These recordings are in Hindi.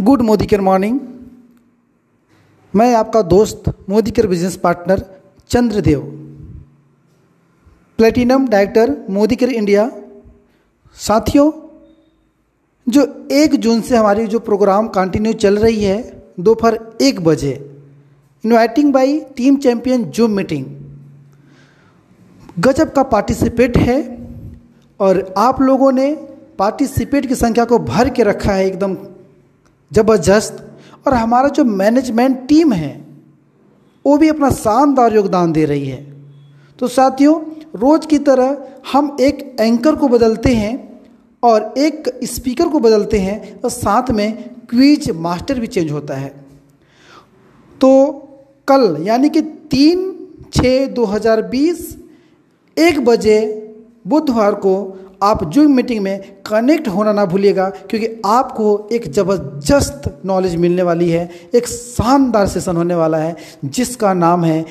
Good Modi care morning. मैं आपका दोस्त Modicare business partner Chandradev. Platinum director Modicare India. साथियों, जो एक जून से हमारी जो प्रोग्राम कंटिन्यू चल रही है, दोपहर एक बजे। Inviting by team champion Zoom meeting. गजब का पार्टिसिपेट है और आप लोगों ने पार्टिसिपेट की संख्या को भर के रखा है, एकदम ज़बरदस्त। और हमारा जो मैनेजमेंट टीम है, वो भी अपना शानदार योगदान दे रही है। तो साथियों, रोज़ की तरह हम एक एंकर को बदलते हैं और एक स्पीकर को बदलते हैं और साथ में क्विज मास्टर भी चेंज होता है। तो कल, यानी कि तीन छः दो हज़ार बीस, एक बजे बुधवार को आप जूम मीटिंग में कनेक्ट होना ना भूलिएगा, क्योंकि आपको एक ज़बरदस्त नॉलेज मिलने वाली है, एक शानदार सेशन होने वाला है, जिसका नाम है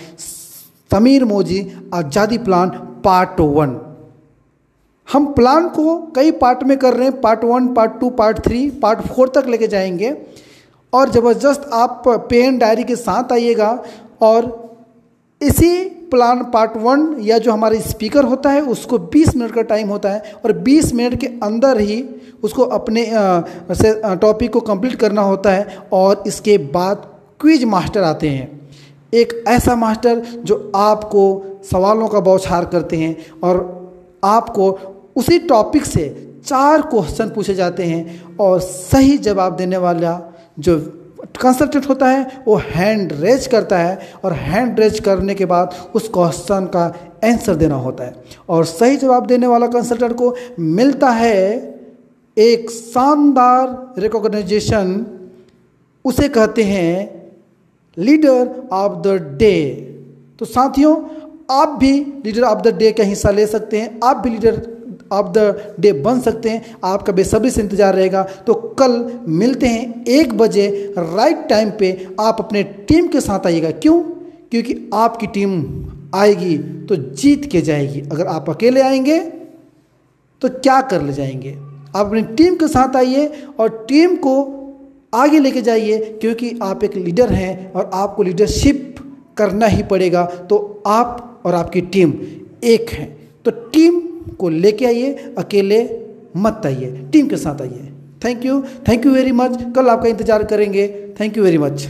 समीर मोजी आज़ादी प्लान पार्ट वन हम प्लान को कई पार्ट में कर रहे हैं part one part two part three part four तक लेके जाएँगे, और ज़बरदस्त आप पेन डायरी के साथ आइएगा, और इसी प्लान पार्ट वन या जो हमारा स्पीकर होता है, उसको 20 मिनट का टाइम होता है और 20 मिनट के अंदर ही उसको अपने से टॉपिक को कंप्लीट करना होता है और इसके बाद क्विज मास्टर आते हैं। एक ऐसा मास्टर जो आपको सवालों का बौछार करते हैं और आपको उसी टॉपिक से चार क्वेश्चन पूछे जाते हैं और सही जवाब देने वाला जो कंसल्टेंट होता है, वो हैंड रेज करता है और हैंड रेज करने के बाद उस क्वेश्चन का आंसर देना होता है। और सही जवाब देने वाला कंसल्टेंट को मिलता है एक शानदार रिकॉग्नाइजेशन उसे कहते हैं लीडर ऑफ़ द डे तो साथियों, आप भी लीडर ऑफ़ द डे का हिस्सा ले सकते हैं, आप भी लीडर ऑफ़ द डे बन सकते हैं, आपका बेसब्री से इंतज़ार रहेगा। तो कल मिलते हैं एक बजे राइट टाइम पे आप अपने टीम के साथ आइएगा। क्यों? क्योंकि आपकी टीम आएगी तो जीत के जाएगी। अगर आप अकेले आएँगे तो क्या कर ले जाएँगे? आप अपनी टीम के साथ आइए और टीम को आगे लेके जाइए, क्योंकि आप एक लीडर हैं और आपको लीडरशिप करना ही पड़ेगा। तो आप और आपकी टीम एक है। तो टीम को लेके आइए, अकेले मत आइए, टीम के साथ आइए। Thank you thank you very much कल आपका इंतज़ार करेंगे। Thank you very much